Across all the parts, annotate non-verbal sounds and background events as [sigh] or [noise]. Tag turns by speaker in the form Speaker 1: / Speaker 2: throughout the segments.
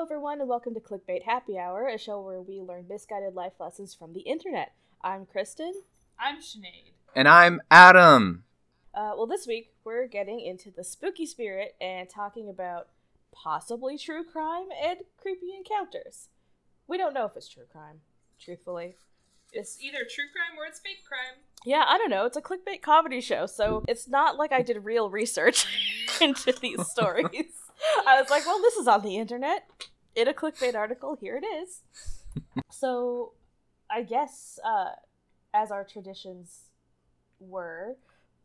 Speaker 1: Hello, everyone, and welcome to Clickbait Happy Hour, a show where we learn misguided life lessons from the internet. I'm Kristen.
Speaker 2: I'm Sinead.
Speaker 3: And I'm Adam.
Speaker 1: Uh, well, this week we're getting into the spooky spirit and talking about possibly true crime and creepy encounters. We don't know if it's true crime, truthfully.
Speaker 2: It's either true crime or it's fake crime.
Speaker 1: Yeah, I don't know. It's a clickbait comedy show, so it's not like I did real research [laughs] into these stories. I was like, well, this is on the internet. In a clickbait article, here it is. so, I guess, uh, as our traditions were,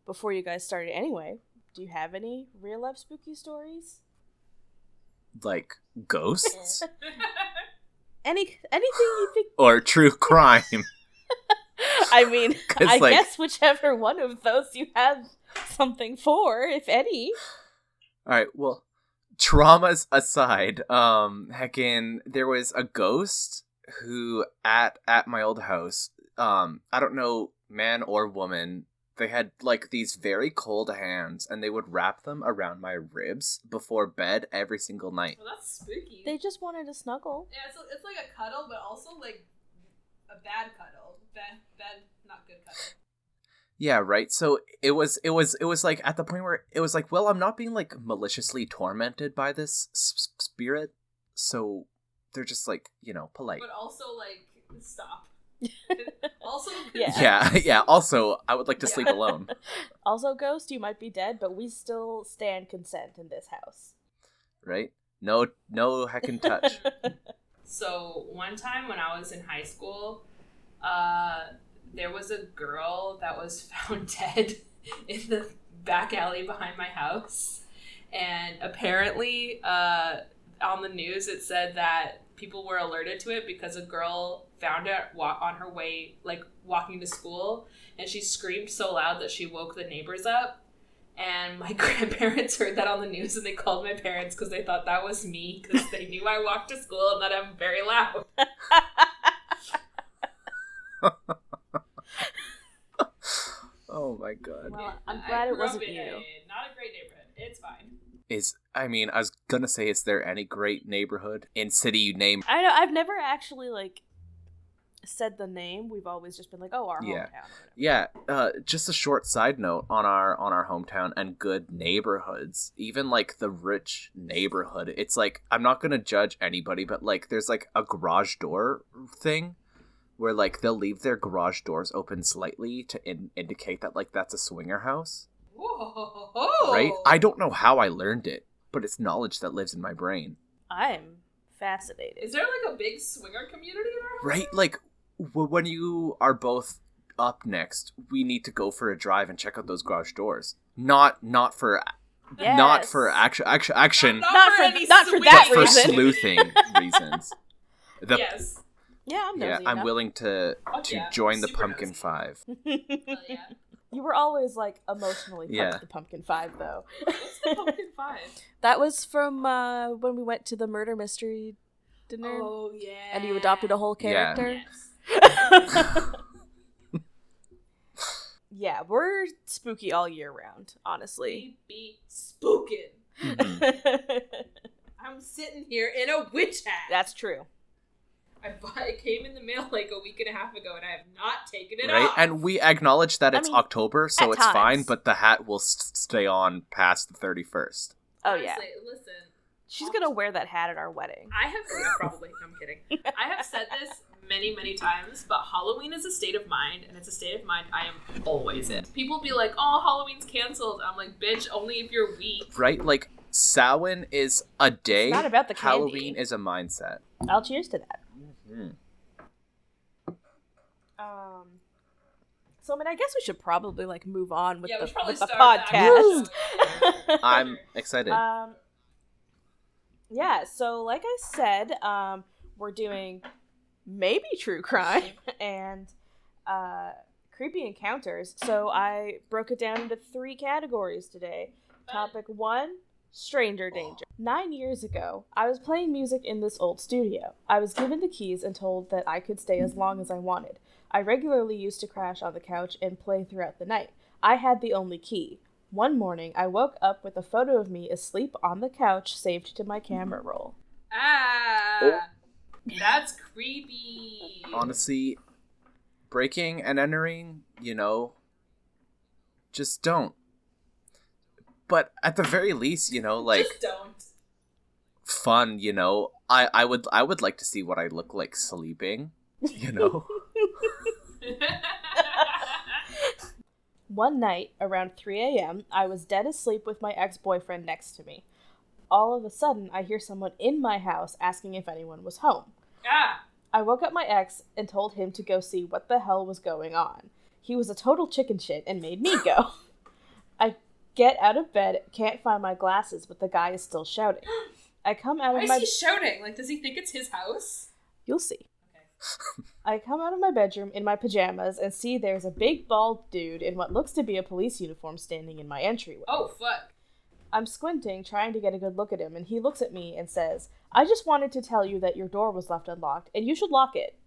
Speaker 1: before you guys started anyway, do you have any real life spooky stories?
Speaker 3: Like ghosts [laughs]
Speaker 1: Any anything you think?
Speaker 3: or true crime? [laughs]
Speaker 1: I mean, [laughs] I
Speaker 3: like-
Speaker 1: guess whichever one of those you have something for, if any.
Speaker 3: All right, well, traumas aside, um, heckin', there was a ghost who at at my old house, um, I don't know, man or woman, they had like these very cold hands, and they would wrap them around my ribs before bed every single night.
Speaker 2: Well, that's spooky.
Speaker 1: They just wanted to snuggle.
Speaker 2: yeah, it's, it's like a cuddle, but also like a bad cuddle. Bad, bad, not good cuddle.
Speaker 3: Yeah, right. So it was it was it was like at the point where it was like, well, I'm not being like maliciously tormented by this s- s- spirit, so they're just like you know polite.
Speaker 2: But also like stop. [laughs] also,
Speaker 1: Yeah.
Speaker 3: Yeah, [laughs] yeah. Also, I would like to sleep alone. [laughs]
Speaker 1: Also, Ghost, you might be dead, but we still stand consent in this house.
Speaker 3: Right? No, no heckin' touch.
Speaker 2: So one time when I was in high school, uh, there was a girl that was [laughs] found dead in the back alley behind my house, and apparently, uh, on the news it said that people were alerted to it because a girl found it on her way, like walking to school, and she screamed so loud that she woke the neighbors up. And my [laughs] grandparents heard that on the news and they called my parents because they thought that was me because they knew I walked to school and that I'm very loud. [laughs]
Speaker 3: oh my god.
Speaker 1: Well, I'm
Speaker 2: I
Speaker 1: glad it wasn't you.
Speaker 2: a not a great neighborhood. It's fine.
Speaker 3: Is I mean, I was gonna say, is there any great neighborhood in city you name?
Speaker 1: I know I've never actually like said the name. We've always just been like, "Oh, our
Speaker 3: Yeah.
Speaker 1: hometown." or whatever.
Speaker 3: Yeah, uh, just a short side note on our on our hometown and good neighborhoods. Even like the rich neighborhood, it's like I'm not gonna judge anybody, but like there's like a garage door thing where like they'll leave their garage doors open slightly to in- indicate that like that's a swinger house,
Speaker 2: Whoa!
Speaker 3: right? I don't know how I learned it, but it's knowledge that lives in my brain.
Speaker 1: I'm fascinated.
Speaker 2: Is there like a big swinger community in our
Speaker 3: Right? Like w- when you are both up next, we need to go for a drive and check out those garage doors. Not not for not for action action action,
Speaker 2: Not,
Speaker 1: Not for-
Speaker 2: any
Speaker 1: not for
Speaker 2: sweet-
Speaker 1: that
Speaker 3: but for sleuthing [laughs] reasons. The,
Speaker 2: yes.
Speaker 1: Yeah, I'm
Speaker 3: yeah,
Speaker 1: nosy
Speaker 3: I'm
Speaker 1: enough.
Speaker 3: willing to
Speaker 2: Fuck
Speaker 3: to
Speaker 2: yeah.
Speaker 3: join the
Speaker 2: Super
Speaker 3: Pumpkin
Speaker 2: nosy.
Speaker 3: Five. [laughs]
Speaker 2: Yeah.
Speaker 1: You were always like emotionally pumped
Speaker 3: Yeah.
Speaker 1: the Pumpkin Five, though.
Speaker 2: What's the pumpkin [laughs] five?
Speaker 1: that was from uh, when we went to the murder mystery dinner,
Speaker 2: Oh yeah.
Speaker 1: and you adopted a whole
Speaker 3: Yeah.
Speaker 1: character.
Speaker 2: Yes. [laughs]
Speaker 1: yeah, we're spooky all year round, honestly.
Speaker 2: We be spooking.
Speaker 3: Mhm.
Speaker 2: I'm sitting here in a witch hat.
Speaker 1: That's true.
Speaker 2: I bought, it came in the mail [laughs] like a week and a half ago, and I have not taken it
Speaker 3: Right,
Speaker 2: off.
Speaker 3: and we acknowledge that
Speaker 1: I
Speaker 3: it's
Speaker 1: mean,
Speaker 3: October, so
Speaker 1: at
Speaker 3: it's fine. But the hat will s- stay on past the thirty first.
Speaker 1: Oh yeah,
Speaker 2: Honestly, listen.
Speaker 1: she's gonna wear that hat at our wedding.
Speaker 2: I have yeah, probably. No, I'm kidding. [laughs] I have said this many, many times, but Halloween is a state of mind, and it's a state of mind I am always in. People be like, "Oh, Halloween's canceled." I'm like, "Bitch, only if you're weak."
Speaker 3: Right, like Samhain is a day.
Speaker 1: not about the candy.
Speaker 3: Halloween is a mindset.
Speaker 1: I'll cheers to that.
Speaker 3: Mhm.
Speaker 1: Um. So I mean, I guess we should probably like move on with
Speaker 2: Yeah,
Speaker 1: the with the podcast. [laughs]
Speaker 3: I'm excited.
Speaker 1: Um, yeah, so like I said, um, we're doing maybe true crime [laughs] and uh, creepy encounters. So I broke it down into three categories today. Topic one stranger danger. Nine years ago, I was playing music in this old studio. I was given the keys and told that I could stay as long as I wanted. I regularly used to crash on the couch and play throughout the night. I had the only key. One morning, I woke up with a photo of me asleep on the couch saved to my camera roll.
Speaker 2: Ah, that's creepy.
Speaker 3: Honestly, breaking and entering, you know, just don't. But at the very least, you know, like
Speaker 2: just don't.
Speaker 3: fun, you know, I I would I would like to see what I look like sleeping, you know. [laughs] [laughs]
Speaker 1: One night, around 3 a.m., I was dead asleep with my ex boyfriend next to me. All of a sudden, I hear someone in my house asking if anyone was home.
Speaker 2: ah,
Speaker 1: I woke up my ex and told him to go see what the hell was going on. He was a total chicken shit and made me go. [laughs] I get out of bed, can't find my glasses, but the guy is still shouting. I come out
Speaker 2: why
Speaker 1: of
Speaker 2: is he shouting? Like, does he think it's his house?
Speaker 1: You'll see.
Speaker 2: Okay.
Speaker 1: I come out of my bedroom in my pajamas and see there's a big bald dude in what looks to be a police uniform standing in my entryway.
Speaker 2: Oh fuck.
Speaker 1: I'm squinting, trying to get a good look at him, and he looks at me and says, I just wanted to tell you that your door was left unlocked, and you should lock it.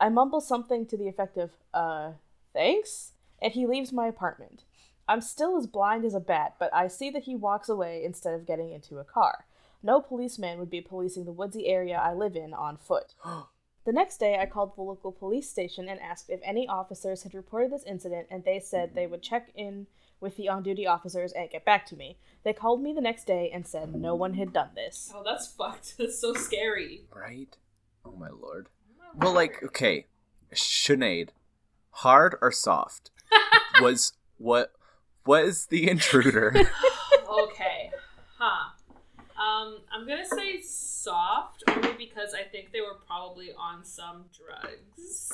Speaker 1: I mumble something to the effect of, uh, thanks? And he leaves my apartment. I'm still as blind as a bat, but I see that he walks away instead of getting into a car. No policeman would be policing the woodsy area I live in on foot. [gasps] The next day, I called the local police station and asked if any officers had reported this incident, and they said they would check in with the on duty officers and get back to me. They called me the next day and said no one had done this.
Speaker 2: Oh, that's fucked. [laughs] That's so scary.
Speaker 3: right? Oh my lord. Well, like, okay, Sinead, hard or soft? [laughs] was what was the intruder? [laughs]
Speaker 2: okay. Huh. Um, I'm gonna say soft only because I think they were probably on some drugs.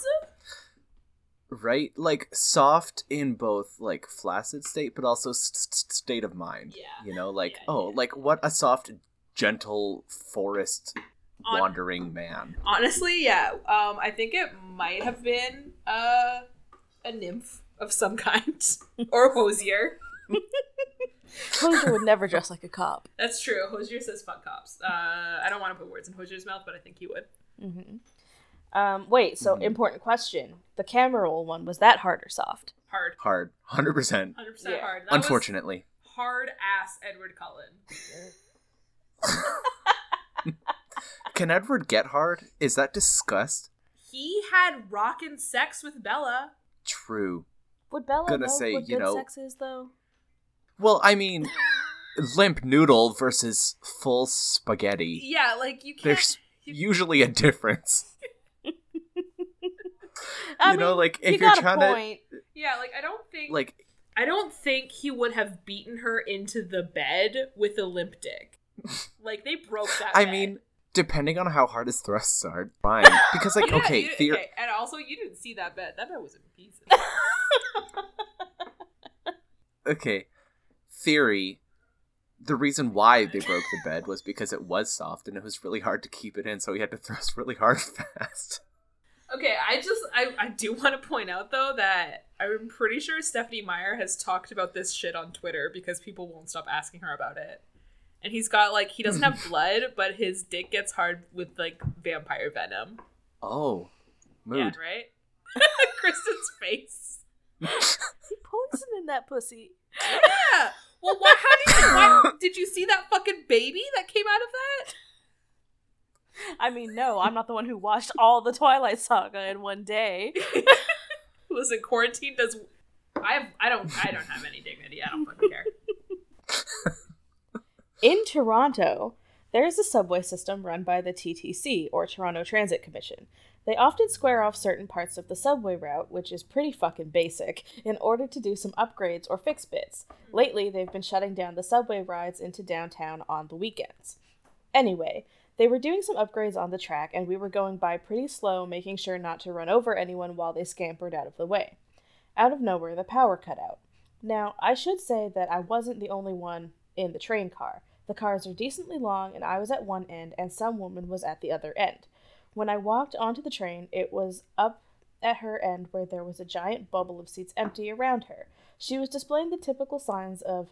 Speaker 3: right? Like soft in both like flaccid state, but also s- s- state of mind.
Speaker 2: Yeah.
Speaker 3: You know, like
Speaker 2: Yeah,
Speaker 3: oh,
Speaker 2: yeah.
Speaker 3: like what a soft, gentle forest
Speaker 2: On-
Speaker 3: wandering man.
Speaker 2: Honestly, yeah. Um, I think it might have been uh, a nymph of some kind [laughs] or Hozier. [laughs]
Speaker 1: Hozier would never dress like a cop.
Speaker 2: That's true. Hozier says fuck cops. Uh, I don't want to put words in Hozier's mouth, but I think he would.
Speaker 1: hmm Um, wait, so
Speaker 3: Mhm.
Speaker 1: important question. The camera roll one, was that hard or soft?
Speaker 2: Hard.
Speaker 3: Hard, hundred percent.
Speaker 2: 100%
Speaker 1: Yeah.
Speaker 2: hard. That
Speaker 3: Unfortunately,
Speaker 2: hard ass Edward Cullen. [laughs]
Speaker 3: can Edward get hard? Is that disgust?
Speaker 2: He had rockin' sex with Bella.
Speaker 3: True.
Speaker 1: Would Bella
Speaker 3: Gonna
Speaker 1: know
Speaker 3: say,
Speaker 1: what
Speaker 3: you
Speaker 1: good
Speaker 3: know-
Speaker 1: sex is, though?
Speaker 3: Well, I mean, [laughs] limp noodle versus full spaghetti.
Speaker 2: Yeah, like you can't.
Speaker 3: There's
Speaker 2: you-
Speaker 3: usually a difference. [laughs] You know, like if you're trying to.
Speaker 2: Yeah, like I don't think
Speaker 3: like
Speaker 2: I don't think he would have beaten her into the bed with a limp dick. [laughs] Like they broke that.
Speaker 3: I
Speaker 2: bed.
Speaker 3: mean, depending on how hard his thrusts are, fine. Because like [laughs]
Speaker 2: You didn't-
Speaker 3: okay,
Speaker 2: you-
Speaker 3: theor-
Speaker 2: okay, and also you didn't see that bed. That bed was in pieces. [laughs]
Speaker 3: okay, theory. The reason why they broke the bed was because it was soft and it was really hard to keep it in, so he had to thrust really hard [laughs] fast.
Speaker 2: okay, I just I I do want to point out though that I'm pretty sure Stephenie Meyer has talked about this shit on Twitter because people won't stop asking her about it. And he's got like he doesn't have [laughs] blood, but his dick gets hard with like vampire venom.
Speaker 3: Oh, mood.
Speaker 2: Yeah, right? [laughs] Kristen's face.
Speaker 1: He poisoned in that pussy.
Speaker 2: Yeah. Well, why? How did you? Why, did you see that fucking baby that came out of that?
Speaker 1: I mean, no, I'm not the one who watched all the Twilight Saga in one day. [laughs]
Speaker 2: Listen, quarantine does. I have. I don't. I don't have any dignity. I don't fucking care.
Speaker 1: In Toronto, there is a subway system run by the TTC, or Toronto Transit Commission. They often square off certain parts of the subway route, which is pretty fucking basic, in order to do some upgrades or fix bits. Mm-hmm. Lately, they've been shutting down the subway rides into downtown on the weekends. Anyway, they were doing some upgrades on the track, and we were going by pretty slow, making sure not to run over anyone while they scampered out of the way. Out of nowhere, the power cut out. Now, I should say that I wasn't the only one in the train car. The cars are decently long, and I was at one end, and some woman was at the other end. When I walked onto the train, it was up at her end where there was a giant bubble of seats empty around her. She was displaying the typical signs of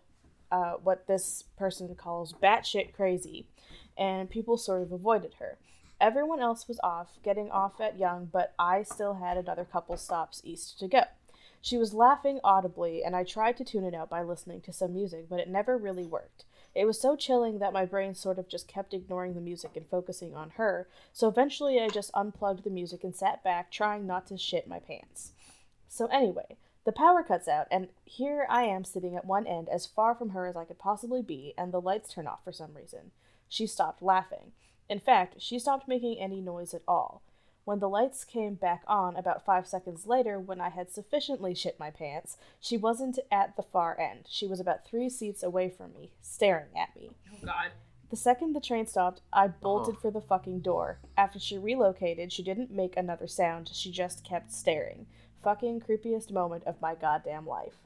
Speaker 1: uh, what this person calls batshit crazy, and people sort of avoided her. Everyone else was off, getting off at Yonge, but I still had another couple stops east to go. She was laughing audibly, and I tried to tune it out by listening to some music, but it never really worked. It was so chilling that my brain sort of just kept ignoring the music and focusing on her, so eventually I just unplugged the music and sat back, trying not to shit my pants. So, anyway, the power cuts out, and here I am sitting at one end as far from her as I could possibly be, and the lights turn off for some reason. She stopped laughing. In fact, she stopped making any noise at all. When the lights came back on about five seconds later, when I had sufficiently shit my pants, she wasn't at the far end. She was about three seats away from me, staring at me.
Speaker 2: Oh God.
Speaker 1: The second the train stopped, I bolted
Speaker 3: Oh.
Speaker 1: for the fucking door. After she relocated, she didn't make another sound, she just kept staring. Fucking creepiest moment of my goddamn life.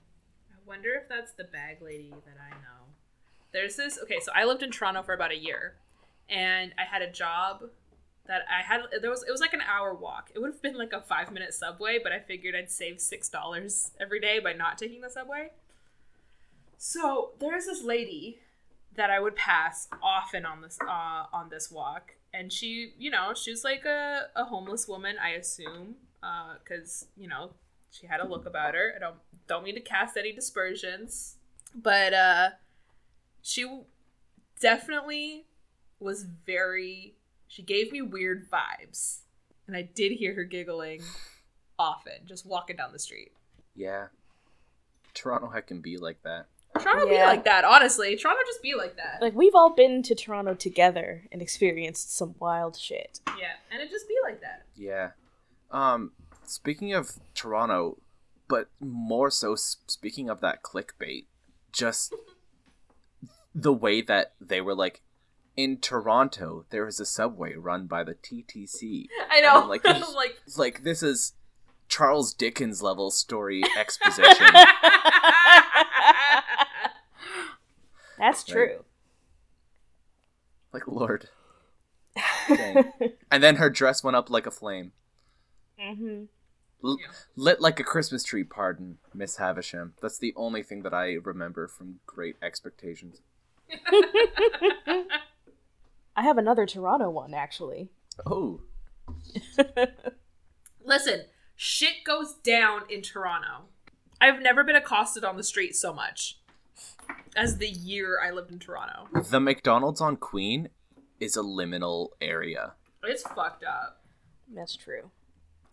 Speaker 2: I wonder if that's the bag lady that I know. There's this. Okay, so I lived in Toronto for about a year, and I had a job that I had. There was it was like an hour walk. It would have been like a five minute subway, but I figured I'd save six dollars every day by not taking the subway. So there's this lady that I would pass often on this uh, on this walk, and she, you know, she was like a, a homeless woman, I assume, because you know she had a look about her. I don't don't mean to cast any dispersions, but uh, she definitely was very. She gave me weird vibes, and I did hear her giggling often, just walking down the street.
Speaker 3: Yeah. Toronto heck can be like that.
Speaker 2: Toronto be like that, honestly. Toronto just be like that.
Speaker 1: Like, we've all been to Toronto together and experienced some wild shit.
Speaker 2: yeah, and it just be like that.
Speaker 3: Yeah. Um, speaking of Toronto, but more so speaking of that clickbait, just [laughs] the way that they were like, in Toronto, there is a subway run by the TTC. [laughs]
Speaker 2: I know.
Speaker 3: I'm like, [laughs]
Speaker 2: I'm like,
Speaker 3: Like, this is Charles Dickens level story [laughs] exposition.
Speaker 1: That's true.
Speaker 3: like, Lord. Dang. And then her dress went up like a flame.
Speaker 1: hmm
Speaker 3: L-
Speaker 2: Yeah.
Speaker 3: Lit like a Christmas tree, pardon, Miss Havisham. That's the only thing that I remember from Great Expectations.
Speaker 1: I have another Toronto one, actually.
Speaker 3: Oh, [laughs]
Speaker 2: listen, shit goes down in Toronto. I've never been accosted on the street so much as the year I lived in Toronto.
Speaker 3: the McDonald's on Queen is a liminal area.
Speaker 2: It's fucked up.
Speaker 1: That's true.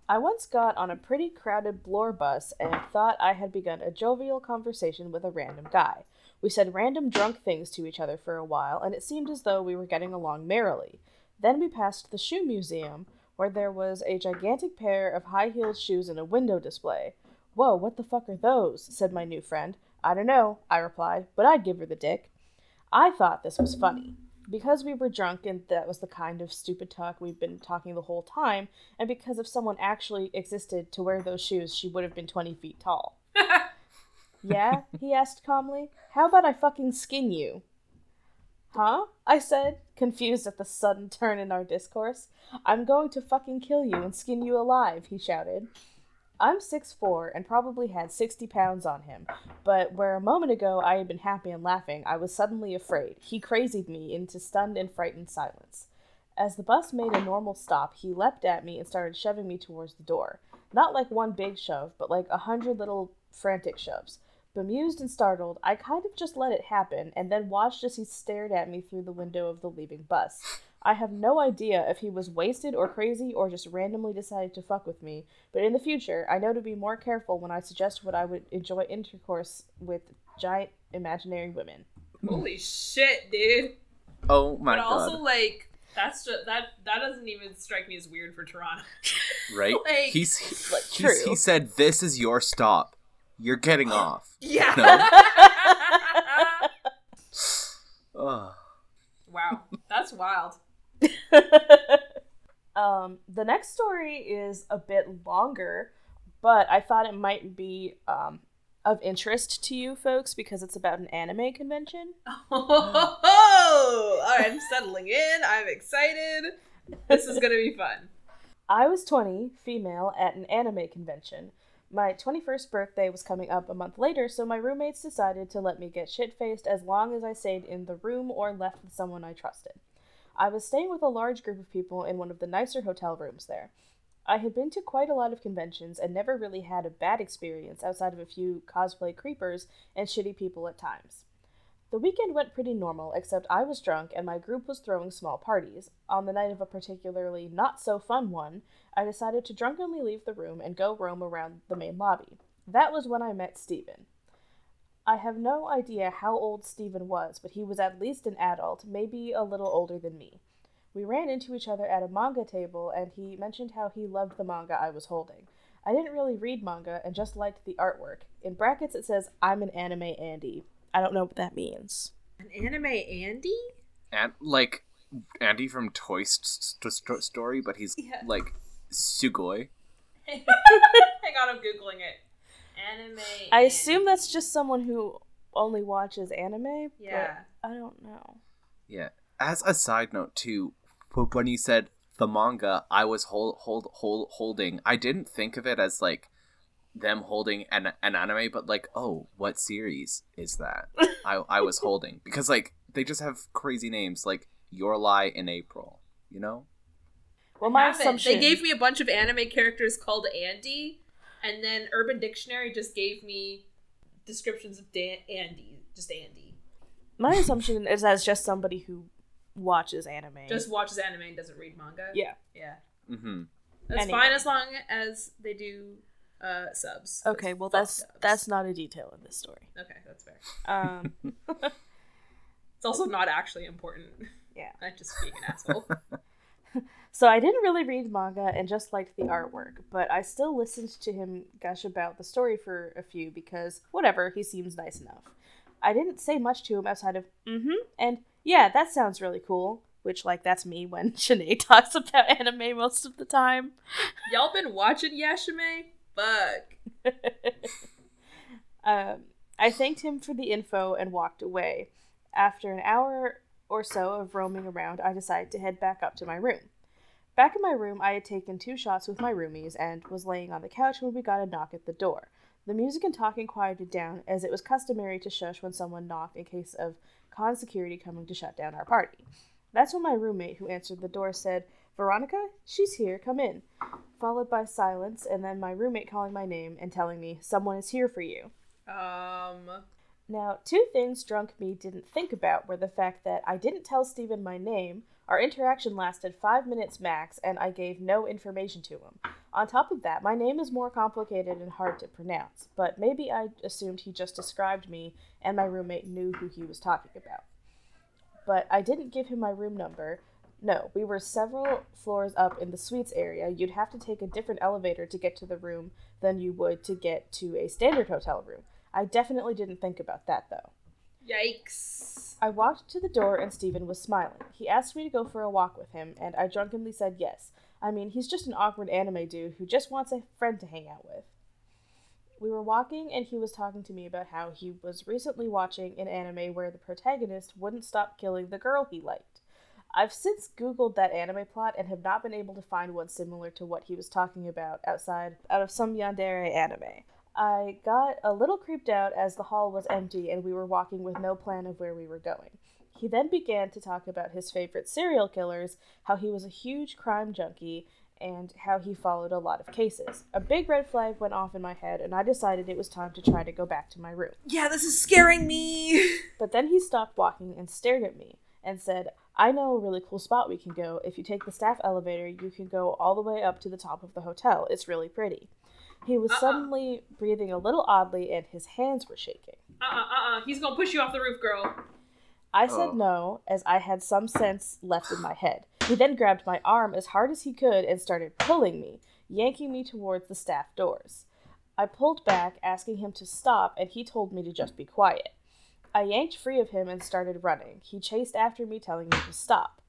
Speaker 1: I once got on a pretty crowded Bloor bus and thought I had begun a jovial conversation with a random guy. We said random drunk things to each other for a while, and it seemed as though we were getting along merrily. Then we passed the shoe museum, where there was a gigantic pair of high heeled shoes in a window display. Whoa, what the fuck are those? said my new friend. I don't know, I replied, but I'd give her the dick. I thought this was funny. Because we were drunk and that was the kind of stupid talk we've been talking the whole time, and because if someone actually existed to wear those shoes, she would have been 20 feet tall. [laughs] yeah? He asked calmly. How about I fucking skin you? Huh? I said, confused at the sudden turn in our discourse. I'm going to fucking kill you and skin you alive, he shouted. I'm 6'4 and probably had 60 pounds on him, but where a moment ago I had been happy and laughing, I was suddenly afraid. He crazied me into stunned and frightened silence. As the bus made a normal stop, he leapt at me and started shoving me towards the door. Not like one big shove, but like a hundred little frantic shoves. Bemused and startled, I kind of just let it happen and then watched as he stared at me through the window of the leaving bus. I have no idea if he was wasted or crazy or just randomly decided to fuck with me, but in the future, I know to be more careful when I suggest what I would enjoy intercourse with giant imaginary women.
Speaker 2: Holy shit, dude.
Speaker 3: Oh my
Speaker 2: but
Speaker 3: god!
Speaker 2: But also like that's just that that doesn't even strike me as weird for Toronto.
Speaker 3: right? [laughs]
Speaker 2: like-
Speaker 3: he's, he,
Speaker 1: Like,
Speaker 3: he's
Speaker 1: true.
Speaker 3: he said, "This is your stop. You're getting off." [laughs]
Speaker 2: Yeah. [laughs]
Speaker 3: Ugh.
Speaker 2: wow, that's wild. [laughs]
Speaker 1: um, the next story is a bit longer, but I thought it might be um, of interest to you folks because it's about an anime convention.
Speaker 2: Oh, I'm settling in. I'm excited. This is gonna be fun.
Speaker 1: I was 20, female, at an anime convention. My 21st birthday was coming up a month later, so my roommates decided to let me get shit faced as long as I stayed in the room or left with someone I trusted. I was staying with a large group of people in one of the nicer hotel rooms there. I had been to quite a lot of conventions and never really had a bad experience outside of a few cosplay creepers and shitty people at times. The weekend went pretty normal, except I was drunk and my group was throwing small parties. On the night of a particularly not so fun one, I decided to drunkenly leave the room and go roam around the main lobby. That was when I met Stephen. I have no idea how old Stephen was, but he was at least an adult, maybe a little older than me. We ran into each other at a manga table, and he mentioned how he loved the manga I was holding. I didn't really read manga and just liked the artwork. In brackets, it says, I'm an anime Andy. I don't know what that means.
Speaker 4: An anime Andy?
Speaker 3: And like Andy from Toy St- St- St- Story, but he's
Speaker 4: Yeah.
Speaker 3: like Sugoi.
Speaker 4: Hang on, I'm googling it. Anime.
Speaker 1: I
Speaker 4: Andy.
Speaker 1: assume that's just someone who only watches anime.
Speaker 4: Yeah.
Speaker 1: But I don't know.
Speaker 3: Yeah. As a side note, too, when you said the manga, I was hold, hold, hold, holding. I didn't think of it as like them holding an, an anime, but like, oh, what series is that? [laughs] I, I was holding because like they just have crazy names like Your Lie in April. You know?
Speaker 1: Well, my assumption.
Speaker 4: They gave me a bunch of anime characters called Andy, and then Urban Dictionary just gave me descriptions of Dan- Andy, just Andy.
Speaker 1: My assumption is as just somebody who watches anime.
Speaker 4: Just watches anime and doesn't read manga.
Speaker 1: yeah.
Speaker 4: yeah.
Speaker 3: Mm-hmm.
Speaker 4: That's
Speaker 1: Anyway.
Speaker 4: fine as long as they do uh, subs. 'cause
Speaker 1: Okay. Well, that's
Speaker 4: subs.
Speaker 1: that's not a detail in this story.
Speaker 4: okay. That's fair.
Speaker 1: Um. [laughs]
Speaker 4: It's also not actually important.
Speaker 1: Yeah.
Speaker 4: I'm just being an asshole. [laughs]
Speaker 1: So I didn't really read manga and just liked the artwork, but I still listened to him gush about the story for a few because whatever, he seems nice enough. I didn't say much to him outside of mm-hmm and yeah, that sounds really cool, which like that's me when [laughs] Sinead talks about anime most of the time.
Speaker 4: Y'all been watching Yashahime? Fuck. [laughs]
Speaker 1: um, I thanked him for the info and walked away. After an hour or so of roaming around, I decided to head back up to my room. Back in my room, I had taken two shots with my roomies and was laying on the couch when we got a knock at the door. The music and talking quieted down, as it was customary to shush when someone knocked in case of con security coming to shut down our party. That's when my roommate, who answered the door, said, Veronica, she's here, come in. Followed by silence, and then my roommate calling my name and telling me, Someone is here for you.
Speaker 4: Um.
Speaker 1: Now, two things drunk me didn't think about were the fact that I didn't tell Stephen my name, our interaction lasted five minutes max, and I gave no information to him. On top of that, my name is more complicated and hard to pronounce, but maybe I assumed he just described me and my roommate knew who he was talking about. But I didn't give him my room number. No, we were several floors up in the suites area. You'd have to take a different elevator to get to the room than you would to get to a standard hotel room. I definitely didn't think about that though.
Speaker 4: Yikes.
Speaker 1: I walked to the door and Stephen was smiling. He asked me to go for a walk with him, and I drunkenly said yes. I mean, he's just an awkward anime dude who just wants a friend to hang out with. We were walking, and he was talking to me about how he was recently watching an anime where the protagonist wouldn't stop killing the girl he liked. I've since Googled that anime plot and have not been able to find one similar to what he was talking about outside out of some yandere anime. I got a little creeped out as the hall was empty and we were walking with no plan of where we were going. He then began to talk about his favorite serial killers, how he was a huge crime junkie, and how he followed a lot of cases. A big red flag went off in my head, and I decided it was time to try to go back to my room.
Speaker 4: Yeah, this is scaring me. [laughs]
Speaker 1: But then he stopped walking and stared at me and said, I know a really cool spot we can go. If you take the staff elevator, you can go all the way up to the top of the hotel. It's really pretty. He was
Speaker 4: Uh-uh.
Speaker 1: suddenly breathing a little oddly and his hands were shaking.
Speaker 4: Uh uh uh uh. He's gonna push you off the roof, girl.
Speaker 1: I said
Speaker 3: Oh.
Speaker 1: no, as I had some sense left in my head. He then grabbed my arm as hard as he could and started pulling me, yanking me towards the staff doors. I pulled back, asking him to stop, and he told me to just be quiet. I yanked free of him and started running. He chased after me, telling me to stop.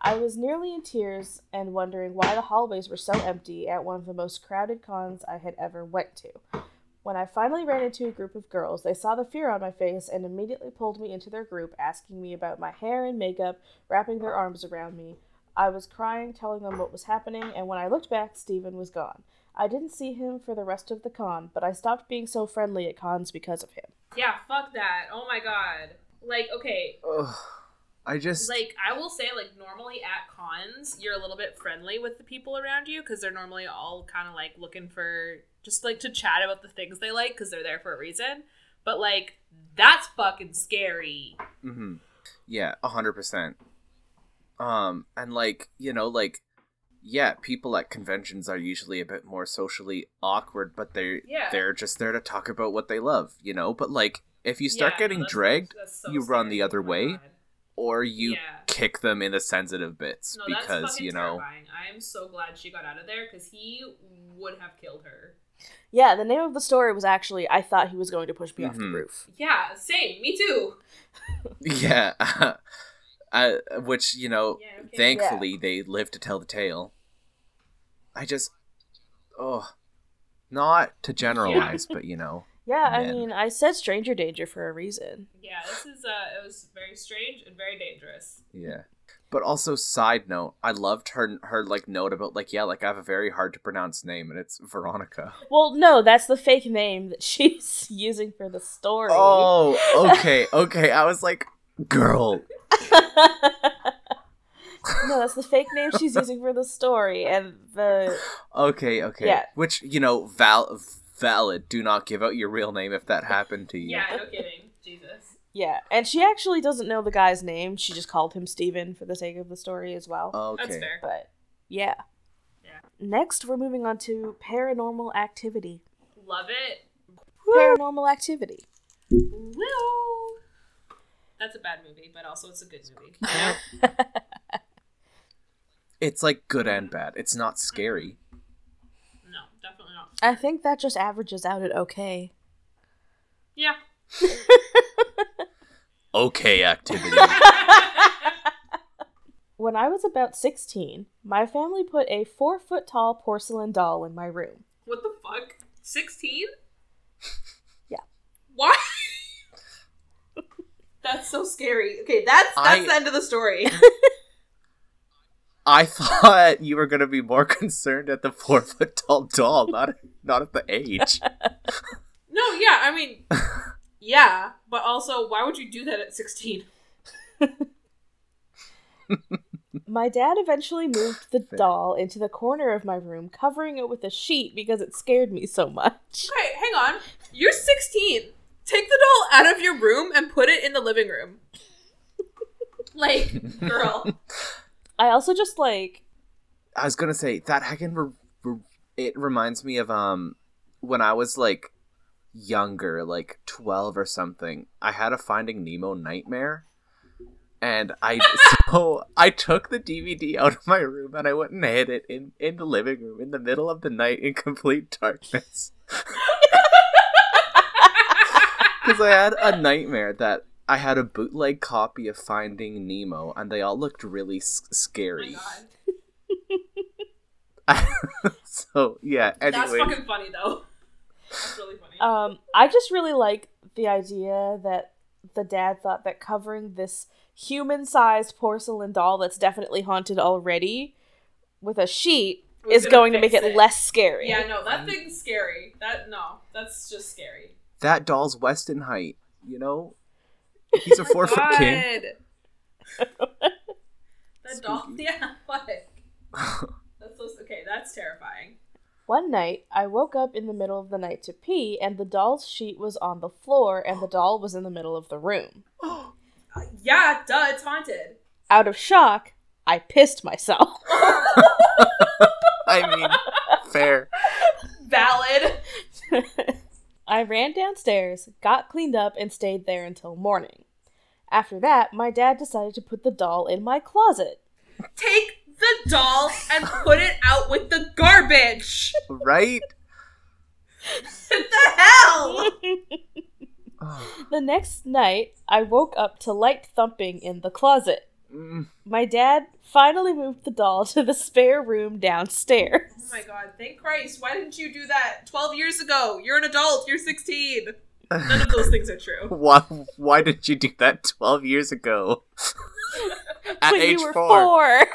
Speaker 1: I was nearly in tears and wondering why the hallways were so empty at one of the most crowded cons I had ever went to. When I finally ran into a group of girls, they saw the fear on my face and immediately pulled me into their group, asking me about my hair and makeup, wrapping their arms around me. I was crying, telling them what was happening, and when I looked back, Stephen was gone. I didn't see him for the rest of the con, but I stopped being so friendly at cons because of him.
Speaker 4: Yeah, fuck that. Oh my god. Like, okay,
Speaker 3: Ugh. I just
Speaker 4: like I will say, like normally at cons, you're a little bit friendly with the people around you because they're normally all kind of like looking for just like to chat about the things they like because they're there for a reason.
Speaker 2: but like that's fucking scary.
Speaker 3: hmm Yeah, a hundred percent. Um, and like you know, like yeah, people at conventions are usually a bit more socially awkward, but they're
Speaker 2: Yeah.
Speaker 3: they're just there to talk about what they love, you know. But like, if you start
Speaker 2: Yeah,
Speaker 3: getting
Speaker 2: that's-
Speaker 3: dragged,
Speaker 2: that's so
Speaker 3: you run the other
Speaker 2: Oh
Speaker 3: way,
Speaker 2: God.
Speaker 3: or you
Speaker 2: Yeah.
Speaker 3: kick them in the sensitive bits
Speaker 2: No,
Speaker 3: because
Speaker 2: fucking
Speaker 3: you know.
Speaker 2: terrifying. I am so glad she got out of there because he would have killed her.
Speaker 1: Yeah, the name of the story was actually I thought he was going to push me off the
Speaker 3: Mhm.
Speaker 1: roof.
Speaker 2: Yeah, same. Me too. [laughs]
Speaker 3: Yeah. [laughs] uh, which you know,
Speaker 2: Yeah, okay.
Speaker 3: thankfully they live to tell the tale. I just, oh, not to generalize, but you know, [laughs]
Speaker 1: Yeah, I mean, I said stranger danger for a reason.
Speaker 2: Yeah, this is uh, it was very strange and very dangerous.
Speaker 3: yeah. But also, side note, I loved her her like note about like yeah, like I have a very hard to pronounce name, and it's Veronica.
Speaker 1: Well, no, that's the fake name that [laughs] she's using for the story.
Speaker 3: Oh, okay, okay. I was like, girl, [laughs]
Speaker 1: no, that's the fake name she's [laughs] using for the story, and the
Speaker 3: okay, okay.
Speaker 1: Yeah.
Speaker 3: Which you know, val valid. Do not give out your real name if that [laughs] happened to you.
Speaker 2: Yeah, no kidding. Jesus.
Speaker 1: yeah, and she actually doesn't know the guy's name. She just called him Steven for the sake of the story as well.
Speaker 3: Okay.
Speaker 2: That's fair.
Speaker 1: But yeah.
Speaker 2: Yeah.
Speaker 1: Next, we're moving on to Paranormal Activity.
Speaker 2: Love it.
Speaker 1: Paranormal Activity.
Speaker 2: Woo! That's a bad movie, but also it's a good movie. [laughs]
Speaker 3: It's like good and bad. It's not scary.
Speaker 2: no, definitely not.
Speaker 1: I think that just averages out at okay.
Speaker 2: Yeah. [laughs]
Speaker 3: Okay, activity. [laughs]
Speaker 1: When I was about 16, my family put a four foot tall porcelain doll in my room.
Speaker 2: what the fuck? 16?
Speaker 1: Yeah.
Speaker 2: Why? That's so scary. Okay, that's that's
Speaker 3: I-
Speaker 2: the end of the story. [laughs] [laughs]
Speaker 3: I thought you were gonna be more concerned at the four foot tall doll, not not at the age. [laughs]
Speaker 2: no, yeah, I mean, yeah, but also, why would you do that at 16?
Speaker 1: My dad eventually moved the doll into the corner of my room, covering it with a sheet because it scared me so much.
Speaker 2: Okay, hang on. You're 16. Take the doll out of your room and put it in the living room. like, girl. [laughs]
Speaker 1: I also just like
Speaker 3: I was gonna say that heckin' re- re- it reminds me of um when I was like younger, like twelve or something. I had a Finding Nemo nightmare, and I [laughs] so I took the DVD out of my room and I went and hid it in in the living room in the middle of the night in complete darkness [laughs] because I had a nightmare that. I had a bootleg copy of Finding Nemo, and they all looked really s-
Speaker 2: Oh my
Speaker 3: scary.
Speaker 2: god. [laughs]
Speaker 3: so yeah. Anyway.
Speaker 2: That's
Speaker 3: Anyway,
Speaker 2: fucking funny, though. That's really funny.
Speaker 1: um I just really like the idea that the dad thought that covering this human-sized porcelain doll that's definitely haunted already with a sheet
Speaker 2: Was
Speaker 1: is
Speaker 2: gonna
Speaker 1: make
Speaker 2: fix
Speaker 1: it, less scary.
Speaker 2: Yeah, no, that thing's scary. That, no, that's just scary.
Speaker 3: That doll's Weston height. You know, he's a [laughs] four foot kid.
Speaker 2: God. [laughs] that doll, yeah, what? [laughs] That's so, okay, that's terrifying.
Speaker 1: One night, I woke up in the middle of the night to pee, and the doll's sheet was on the floor, and the doll was in the middle of the room. [gasps]
Speaker 2: Uh, yeah, duh, it's haunted.
Speaker 1: Out of shock, I pissed myself.
Speaker 3: I mean, fair.
Speaker 2: Valid.
Speaker 1: I ran downstairs, got cleaned up, and stayed there until morning. After that, my dad decided to put the doll in my closet.
Speaker 2: Take the doll and put it out with the garbage.
Speaker 3: Right?
Speaker 2: what the hell?
Speaker 1: The next night, I woke up to light thumping in the closet.
Speaker 3: Mm,
Speaker 1: My dad finally moved the doll to the spare room downstairs.
Speaker 2: Oh my god, thank Christ. Why didn't you do that 12 years ago? You're an adult, you're 16. None of those things are true. [laughs]
Speaker 3: why? Why did you do that twelve years ago? [laughs] At
Speaker 1: when
Speaker 3: age
Speaker 1: you were
Speaker 3: four,
Speaker 1: four.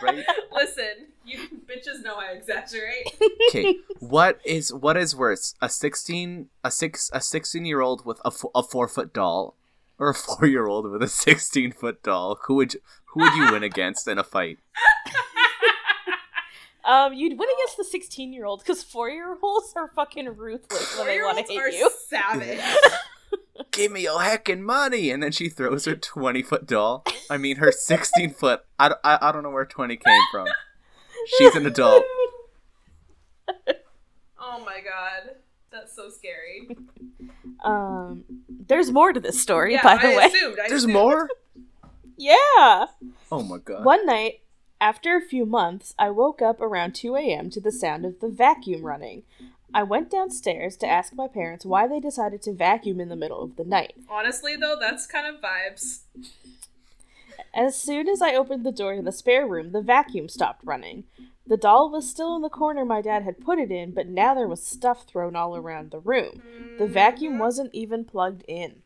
Speaker 1: [laughs]
Speaker 3: right?
Speaker 2: Listen, you bitches know I exaggerate.
Speaker 3: Okay, what is what is worse, a sixteen, a six, a sixteen year old with a, a four foot doll, or a four year old with a sixteen foot doll? Who would you, who would you win against in a fight? [laughs]
Speaker 1: Um, you'd win against the 16 year old because four year olds are fucking ruthless when they want to
Speaker 2: Four-year-olds
Speaker 1: hit you.
Speaker 2: savage. [laughs]
Speaker 3: Give me your heckin' money, and then she throws her twenty foot doll. I mean, her sixteen foot. I, I, I don't know where twenty came from. She's an adult. [laughs]
Speaker 2: oh my god. That's so scary. [laughs]
Speaker 1: Um, there's more to this story,
Speaker 2: Yeah,
Speaker 1: by the
Speaker 2: I
Speaker 1: way.
Speaker 2: assumed. I
Speaker 3: There's
Speaker 2: assumed.
Speaker 3: more. [laughs]
Speaker 1: Yeah.
Speaker 3: Oh my god.
Speaker 1: One night, after a few months, I woke up around 2 a.m. to the sound of the vacuum running. I went downstairs to ask my parents why they decided to vacuum in the middle of the night.
Speaker 2: Honestly, though, that's kind of vibes.
Speaker 1: As soon as I opened the door to the spare room, the vacuum stopped running. The doll was still in the corner my dad had put it in, but now there was stuff thrown all around the room. The vacuum
Speaker 2: Mhm.
Speaker 1: wasn't even plugged in.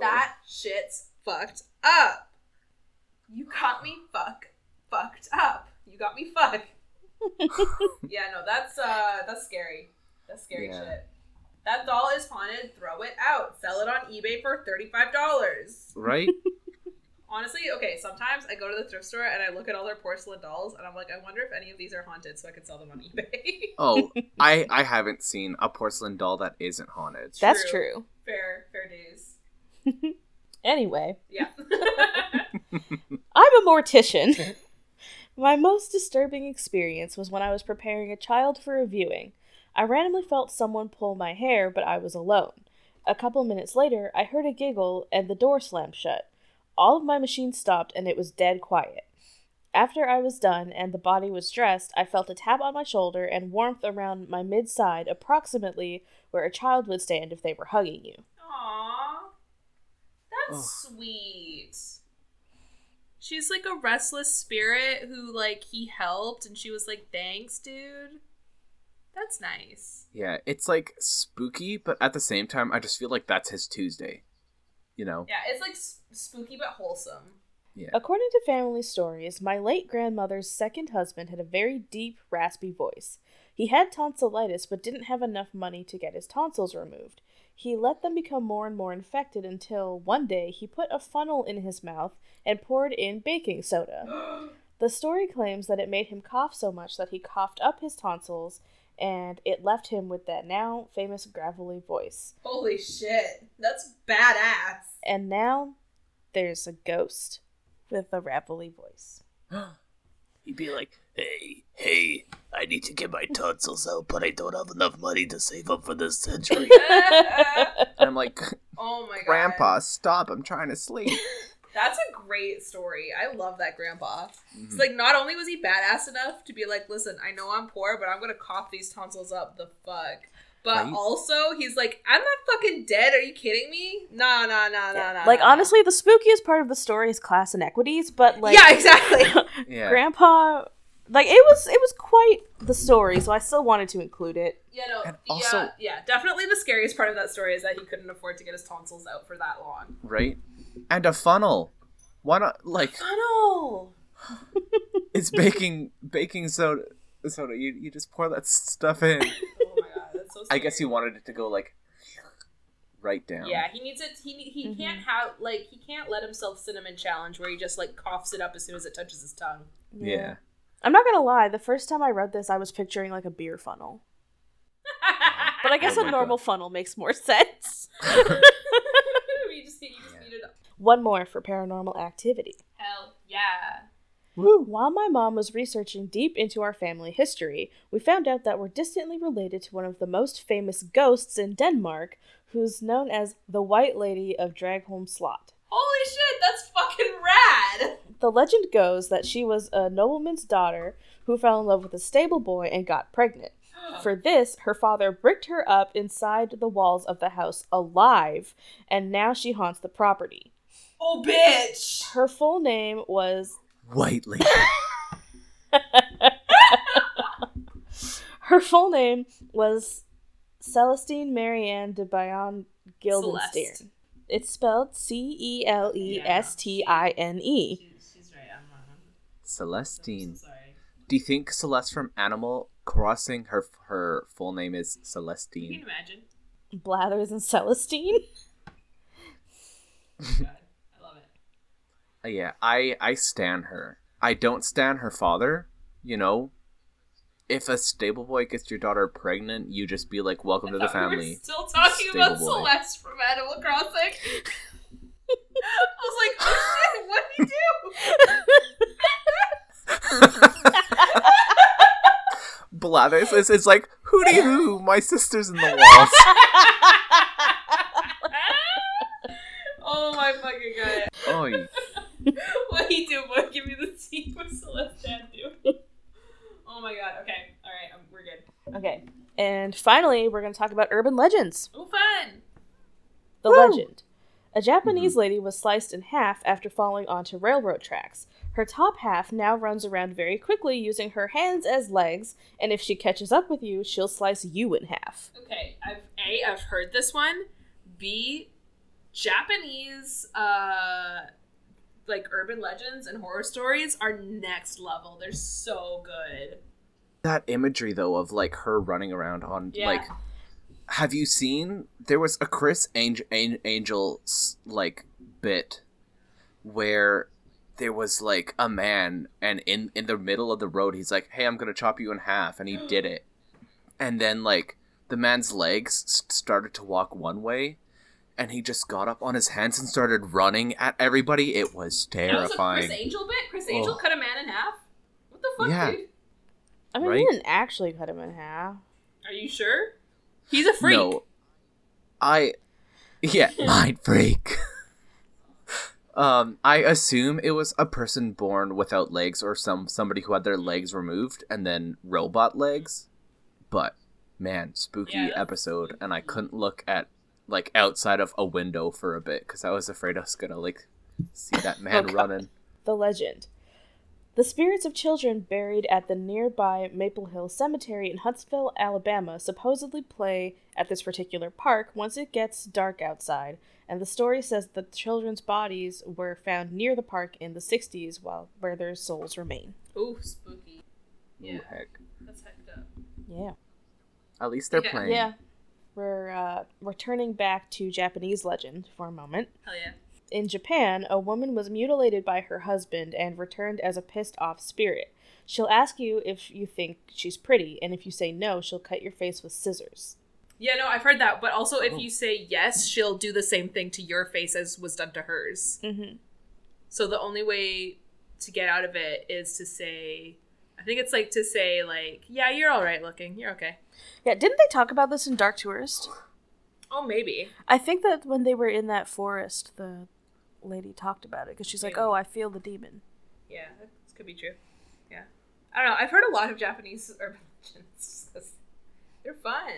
Speaker 2: That shit's fucked up. You got me fuck fucked up. You got me fuck. [laughs] yeah, no, that's uh that's scary. That's scary
Speaker 3: Yeah.
Speaker 2: shit. That doll is haunted, throw it out. Sell it on eBay for $35.
Speaker 3: Right? [laughs]
Speaker 2: Honestly, okay, sometimes I go to the thrift store and I look at all their porcelain dolls and I'm like, I wonder if any of these are haunted so I can sell them on eBay. [laughs]
Speaker 3: Oh, [laughs] I I haven't seen a porcelain doll that isn't haunted.
Speaker 1: That's
Speaker 2: True.
Speaker 1: true.
Speaker 2: fair, fair days. [laughs]
Speaker 1: Anyway,
Speaker 2: Yeah.
Speaker 1: I'm a mortician. My most disturbing experience was when I was preparing a child for a viewing. I randomly felt someone pull my hair, but I was alone. A couple minutes later, I heard a giggle and the door slammed shut. All of my machines stopped and it was dead quiet. After I was done and the body was dressed, I felt a tap on my shoulder and warmth around my mid side, approximately where a child would stand if they were hugging you.
Speaker 2: Aww. That's sweet. She's like a restless spirit who like he helped and she was like, Thanks, dude. That's nice.
Speaker 3: Yeah, it's like spooky, but at the same time, I just feel like that's his Tuesday. You know?
Speaker 2: Yeah, it's like s- spooky but wholesome.
Speaker 3: Yeah.
Speaker 1: According to family stories, my late grandmother's second husband had a very deep, raspy voice. He had tonsillitis but didn't have enough money to get his tonsils removed. He let them become more and more infected until one day he put a funnel in his mouth and poured in baking soda. [gasps] The story claims that it made him cough so much that he coughed up his tonsils and it left him with that now famous gravelly voice.
Speaker 2: Holy shit. That's badass.
Speaker 1: And now there's a ghost with a gravelly voice. [gasps]
Speaker 5: He'd be like, hey, hey, I need to get my tonsils out, but I don't have enough money to save up for this century. [laughs]
Speaker 3: And I'm like,
Speaker 2: oh my god.
Speaker 3: Grandpa, stop! I'm trying to sleep. [laughs]
Speaker 2: That's a great story. I love that grandpa. It's
Speaker 3: Mhm.
Speaker 2: like not only was he badass enough to be like, listen, I know I'm poor, but I'm gonna cough these tonsils up the fuck. But
Speaker 3: Right.
Speaker 2: also he's like, I'm not fucking dead. Are you kidding me? Nah, nah, nah, nah, nah.
Speaker 1: like
Speaker 2: nah, nah.
Speaker 1: honestly, the spookiest part of the story is class inequities, but like
Speaker 2: yeah, exactly. [laughs]
Speaker 3: Yeah.
Speaker 1: Grandpa, like it was it was quite the story, so I still wanted to include it.
Speaker 2: Yeah, no.
Speaker 3: And
Speaker 2: the,
Speaker 3: also-
Speaker 2: yeah, definitely the scariest part of that story is that he couldn't afford to get his tonsils out for that long.
Speaker 3: right? And a funnel. Why not? Like,
Speaker 2: Funnel. [laughs]
Speaker 3: it's baking baking soda. Soda. You you just pour that stuff in. [laughs]
Speaker 2: Oh my god, that's so. Scary.
Speaker 3: I guess he wanted it to go like right down.
Speaker 2: Yeah, he needs it. He he
Speaker 1: Mhm.
Speaker 2: can't have like he can't let himself cinnamon challenge where he just like coughs it up as soon as it touches his tongue.
Speaker 3: Yeah.
Speaker 1: I'm not gonna lie. The first time I read this, I was picturing like a beer funnel, [laughs] but I guess
Speaker 3: Oh
Speaker 1: a normal
Speaker 3: God.
Speaker 1: funnel makes more sense.
Speaker 2: you just you just need it up.
Speaker 1: One more for paranormal activity.
Speaker 2: Hell yeah.
Speaker 1: While my mom was researching deep into our family history, we found out that we're distantly related to one of the most famous ghosts in Denmark, who's known as the White Lady of Dragsholm Slot.
Speaker 2: Holy shit, that's fucking rad.
Speaker 1: The legend goes that she was a nobleman's daughter who fell in love with a stable boy and got pregnant. [gasps] For this, her father bricked her up inside the walls of the house alive, and now she haunts the property.
Speaker 2: Oh bitch.
Speaker 1: Her full name was
Speaker 3: White lady. [laughs]
Speaker 1: her full name was Celestine Marianne de Bayon Guildenstern.
Speaker 2: Celeste.
Speaker 1: It's spelled C E L E S T I N E.
Speaker 6: She's, she's right. I'm wrong.
Speaker 3: Celestine.
Speaker 6: so.
Speaker 3: Do you think Celeste from Animal Crossing her her full name is
Speaker 6: You can
Speaker 3: Celestine?
Speaker 6: imagine.
Speaker 1: Blathers and Celestine.
Speaker 6: Oh my God, I love it.
Speaker 3: Uh, yeah, I I stan her. I don't stan her father, you know, if a stable boy gets your daughter pregnant, you just be like, "Welcome to the
Speaker 2: I thought [laughs] we were
Speaker 3: family."
Speaker 2: still talking
Speaker 3: Stable
Speaker 2: about
Speaker 3: boy.
Speaker 2: Celeste from Animal Crossing. [laughs] I was like, oh shit, what did he do?
Speaker 3: Blathers is it's like hooty hoo, my sister's in the walls. [laughs]
Speaker 2: oh my fucking god.
Speaker 3: oh, [laughs]
Speaker 2: What he do, boy? Give me the scene what Celeste dad do. Oh my god. Okay. All right. Um, we're good.
Speaker 1: Okay. And finally, we're going to talk about urban legends.
Speaker 2: Oh, fun.
Speaker 1: The
Speaker 3: Woo!
Speaker 1: legend. A Japanese lady was sliced in half after falling onto railroad tracks. Her top half now runs around very quickly using her hands as legs, and if she catches up with you, she'll slice you in half.
Speaker 2: Okay. I've a. I've heard this one. B. Japanese. Uh. Like urban legends and horror stories are next level. They're so good.
Speaker 3: that imagery though of like her running around on
Speaker 2: Yeah.
Speaker 3: like. Have you seen? There was a Criss Angel, Angel like bit where there was like a man and in in the middle of the road he's like hey i'm gonna chop you in half and he [gasps] did it and then like the man's legs started to walk one way and he just got up on his hands and started running at everybody it was
Speaker 2: That was a
Speaker 3: terrifying
Speaker 2: Criss Angel bit. Criss Angel
Speaker 3: Oh.
Speaker 2: cut a man in half. What the fuck,
Speaker 3: Yeah.
Speaker 2: dude?
Speaker 1: I mean,
Speaker 3: Right?
Speaker 1: he didn't actually cut him in half.
Speaker 2: Are you sure? He's a freak.
Speaker 3: no i yeah [laughs] mind freak um i assume it was a person born without legs or some somebody who had their legs removed and then robot legs but man spooky
Speaker 2: Yeah,
Speaker 3: episode and i couldn't look at like outside of a window for a bit because i was afraid i was gonna like see that man [laughs] oh,
Speaker 1: God.
Speaker 3: running
Speaker 1: The legend. The spirits of children buried at the nearby Maple Hill Cemetery in Huntsville, Alabama, supposedly play at this particular park once it gets dark outside, and the story says that the children's bodies were found near the park in the 60s while where their souls remain.
Speaker 2: Ooh, spooky. Yeah.
Speaker 3: Ooh, heck
Speaker 2: That's hecked up.
Speaker 1: Yeah.
Speaker 3: at least they're
Speaker 2: Yeah.
Speaker 3: playing
Speaker 1: Yeah. We're uh, returning back to Japanese legend for a moment.
Speaker 2: Hell yeah.
Speaker 1: In Japan, a woman was mutilated by her husband and returned as a pissed off spirit. She'll ask you if you think she's pretty, and if you say no, she'll cut your face with scissors.
Speaker 2: Yeah, no, I've heard that. But also, if
Speaker 3: Oh.
Speaker 2: you say yes, she'll do the same thing to your face as was done to hers.
Speaker 1: Mm-hmm.
Speaker 2: So the only way to get out of it is to say, I think it's like to say, like, yeah, you're all right looking. You're okay.
Speaker 1: Yeah, didn't they talk about this in Dark Tourist?
Speaker 2: Oh, maybe.
Speaker 1: I think that when they were in that forest, the lady talked about it because she's like, "Oh, I feel the demon."
Speaker 2: Yeah, that could be true. Yeah. I don't know. I've heard a lot of Japanese [laughs] urban legends. They're fun.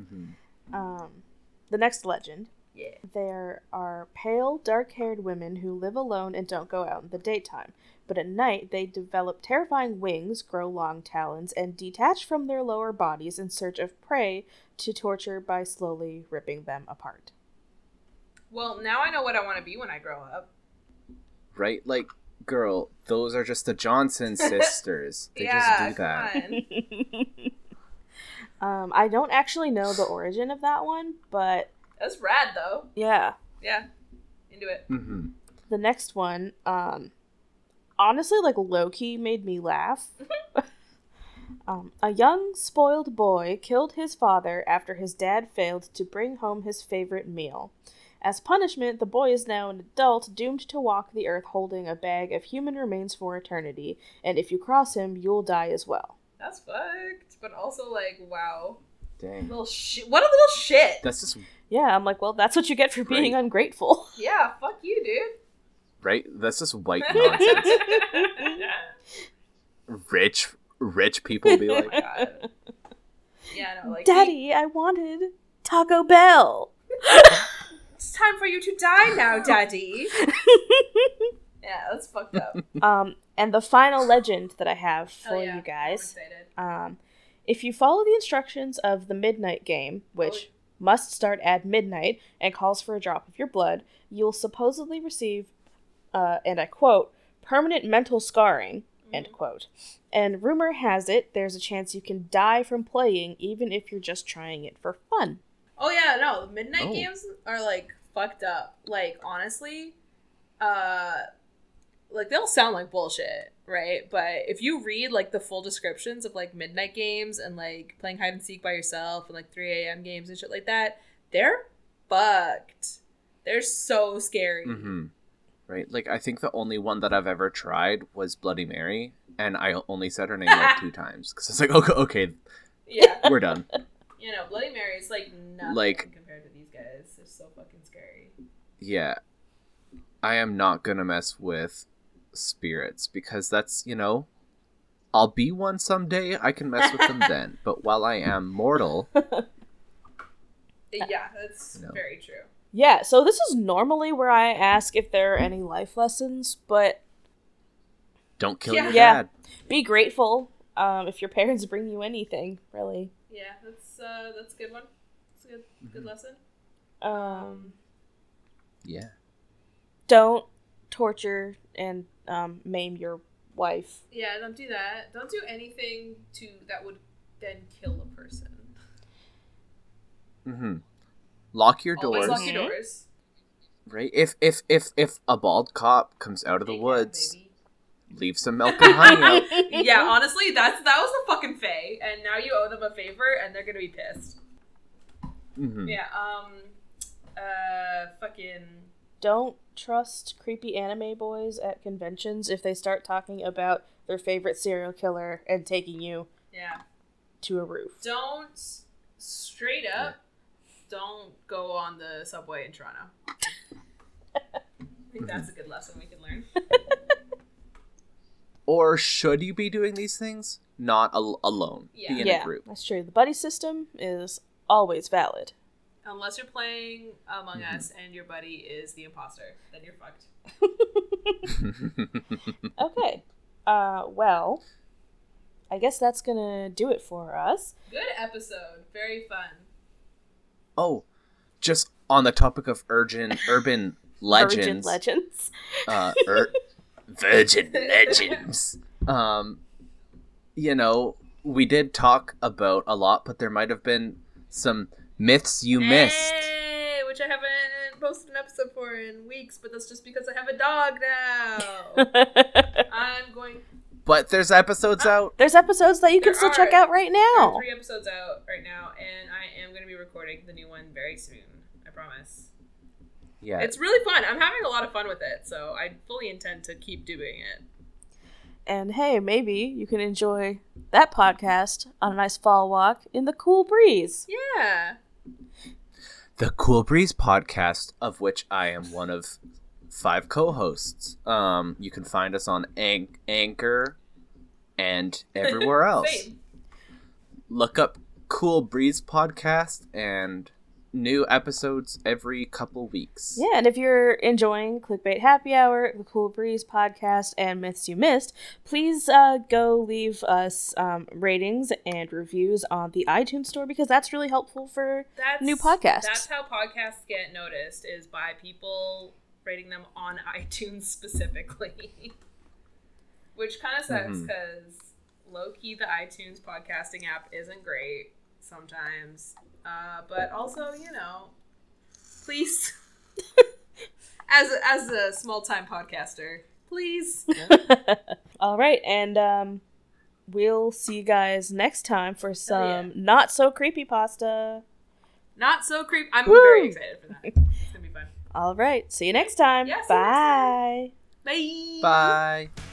Speaker 3: Mhm.
Speaker 1: Um, the next legend
Speaker 2: Yeah.
Speaker 1: There are pale, dark haired women who live alone and don't go out in the daytime. But at night, they develop terrifying wings, grow long talons, and detach from their lower bodies in search of prey to torture by slowly ripping them apart.
Speaker 2: Well, now I know what I want to be when I grow up.
Speaker 3: right like girl those are just the johnson [laughs] sisters they just do that [laughs]
Speaker 1: um, I don't actually know the origin of that one, but
Speaker 2: That's rad, though.
Speaker 1: yeah.
Speaker 2: Yeah. Into it.
Speaker 3: Mm-hmm.
Speaker 1: The next one, um, honestly, like Loki made me laugh. [laughs] um, a young, spoiled boy killed his father after his dad failed to bring home his favorite meal. As punishment, the boy is now an adult doomed to walk the earth holding a bag of human remains for eternity, and if you cross him, you'll die as well.
Speaker 2: That's fucked. But also, like, wow.
Speaker 3: dang
Speaker 2: Little shit. What a little shit.
Speaker 3: that's just
Speaker 1: Yeah, I'm like, well, that's what you get for being
Speaker 3: Right.
Speaker 1: ungrateful. [laughs]
Speaker 2: yeah, fuck you, dude.
Speaker 3: right that's just white [laughs] nonsense
Speaker 2: oh
Speaker 3: rich rich people be like
Speaker 2: god. Yeah, no, like.
Speaker 1: Daddy, I wanted Taco Bell. [laughs]
Speaker 2: It's time for you to die now, Daddy. yeah, that's fucked up.
Speaker 1: Um, and the final legend that I have for
Speaker 2: Hell yeah.
Speaker 1: you
Speaker 2: I'm
Speaker 1: guys.
Speaker 2: excited.
Speaker 1: Um, if you follow the instructions of the Midnight Game, which
Speaker 2: Oh.
Speaker 1: Must start at midnight and calls for a drop of your blood, you'll supposedly receive, uh, and I quote, permanent mental scarring, end quote. And rumor has it there's a chance you can die from playing even if you're just trying it for fun.
Speaker 2: Oh yeah, no, midnight
Speaker 3: Oh.
Speaker 2: games are like fucked up. Like honestly, uh like they'll sound like bullshit, right? But if you read like the full descriptions of like midnight games and like playing hide and seek by yourself and like 3 a.m. games and shit like that, they're fucked. They're so scary.
Speaker 3: Mm-hmm. Right. Like I think the only one that I've ever tried was Bloody Mary, and I only said her name like [laughs] two times because it's like okay, okay,
Speaker 2: Yeah. [laughs]
Speaker 3: we're done. [laughs]
Speaker 2: you know, Bloody Mary is like nothing
Speaker 3: Like-
Speaker 2: compared to these guys. They're so fucking scary.
Speaker 3: Yeah, I am not gonna mess with spirits because that's you know, I'll be one someday. I can mess with them then. [laughs] But while I am mortal,
Speaker 2: Yeah, that's
Speaker 3: No.
Speaker 2: very true.
Speaker 1: Yeah, so this is normally where I ask if there are any life lessons, but
Speaker 3: don't kill
Speaker 2: Yeah.
Speaker 3: your
Speaker 1: Yeah.
Speaker 3: dad.
Speaker 1: be grateful um, if your parents bring you anything, really.
Speaker 2: Yeah, that's uh that's a good one. That's a good good lesson.
Speaker 1: Um,
Speaker 3: Yeah.
Speaker 1: don't torture and um, maim your wife.
Speaker 2: Yeah, don't do that. Don't do anything to that would then kill a person.
Speaker 3: Mm-hmm. Lock your
Speaker 2: Always
Speaker 3: doors.
Speaker 2: lock your doors.
Speaker 3: Right. If if if if a bald cop comes out of the
Speaker 2: Yeah,
Speaker 3: woods,
Speaker 2: baby.
Speaker 3: leave some milk and honey out.
Speaker 2: yeah, honestly, that's that was the fucking Fae, and now you owe them a favor, and they're gonna be pissed.
Speaker 3: hmm
Speaker 2: Yeah. Um. Uh. Fucking.
Speaker 1: Don't trust creepy anime boys at conventions if they start talking about their favorite serial killer and taking you
Speaker 2: Yeah.
Speaker 1: to a roof.
Speaker 2: Don't straight up. Don't go on the subway in Toronto. [laughs] I think that's a good lesson we can learn. [laughs]
Speaker 3: Or should you be doing these things? Not al- alone.
Speaker 2: Yeah.
Speaker 3: Be in
Speaker 1: yeah,
Speaker 3: a group.
Speaker 1: that's true. The buddy system is always valid.
Speaker 2: Unless you're playing Among
Speaker 3: Mhm.
Speaker 2: Us and your buddy is the imposter, then you're fucked. [laughs]
Speaker 1: Okay. Uh, well, I guess that's gonna do it for us.
Speaker 2: Good episode. Very fun.
Speaker 3: oh, just on the topic of urgent [laughs] urban legends.
Speaker 1: Virgin legends.
Speaker 3: uh, ur- [laughs] virgin legends. Um, you know, we did talk about a lot, but there might have been some myths you missed.
Speaker 2: Which I haven't posted an episode for in weeks, but that's just because I have a dog now. [laughs] I'm going.
Speaker 3: But there's episodes ah, out.
Speaker 1: There's episodes that you can
Speaker 2: There
Speaker 1: still check out right
Speaker 2: There are
Speaker 1: now.
Speaker 2: three episodes out right now, and I am going to be recording the new one very soon. I promise.
Speaker 3: Yeah.
Speaker 2: It's really fun. I'm having a lot of fun with it, so I fully intend to keep doing it.
Speaker 1: And hey, maybe you can enjoy that podcast on a nice fall walk in the cool breeze.
Speaker 2: Yeah.
Speaker 3: The Cool Breeze podcast, of which I am one of five co-hosts. Um, you can find us on Anch- Anchor and everywhere [laughs] else. Look up Cool Breeze podcast and new episodes every couple weeks.
Speaker 1: Yeah, and if you're enjoying Clickbait Happy Hour, the Cool Breeze podcast, and Myths You Missed, please uh, go leave us um, ratings and reviews on the iTunes store because that's really helpful for
Speaker 2: That's
Speaker 1: New podcasts.
Speaker 2: That's how podcasts get noticed is by people rating them on [laughs] iTunes specifically. [laughs] Which kind of sucks because low key the iTunes podcasting app isn't great sometimes. Uh, but also, you know, please, [laughs] as as a small time podcaster, please. [laughs]
Speaker 1: All right, and um, we'll see you guys next time for some
Speaker 2: yeah.
Speaker 1: not so creepy pasta.
Speaker 2: Not so creep. I'm
Speaker 1: Woo!
Speaker 2: very excited for that. [laughs] It's gonna be fun.
Speaker 1: All right, see you next time.
Speaker 2: Yeah, see you next time.
Speaker 1: Bye.
Speaker 2: Bye.
Speaker 3: Bye.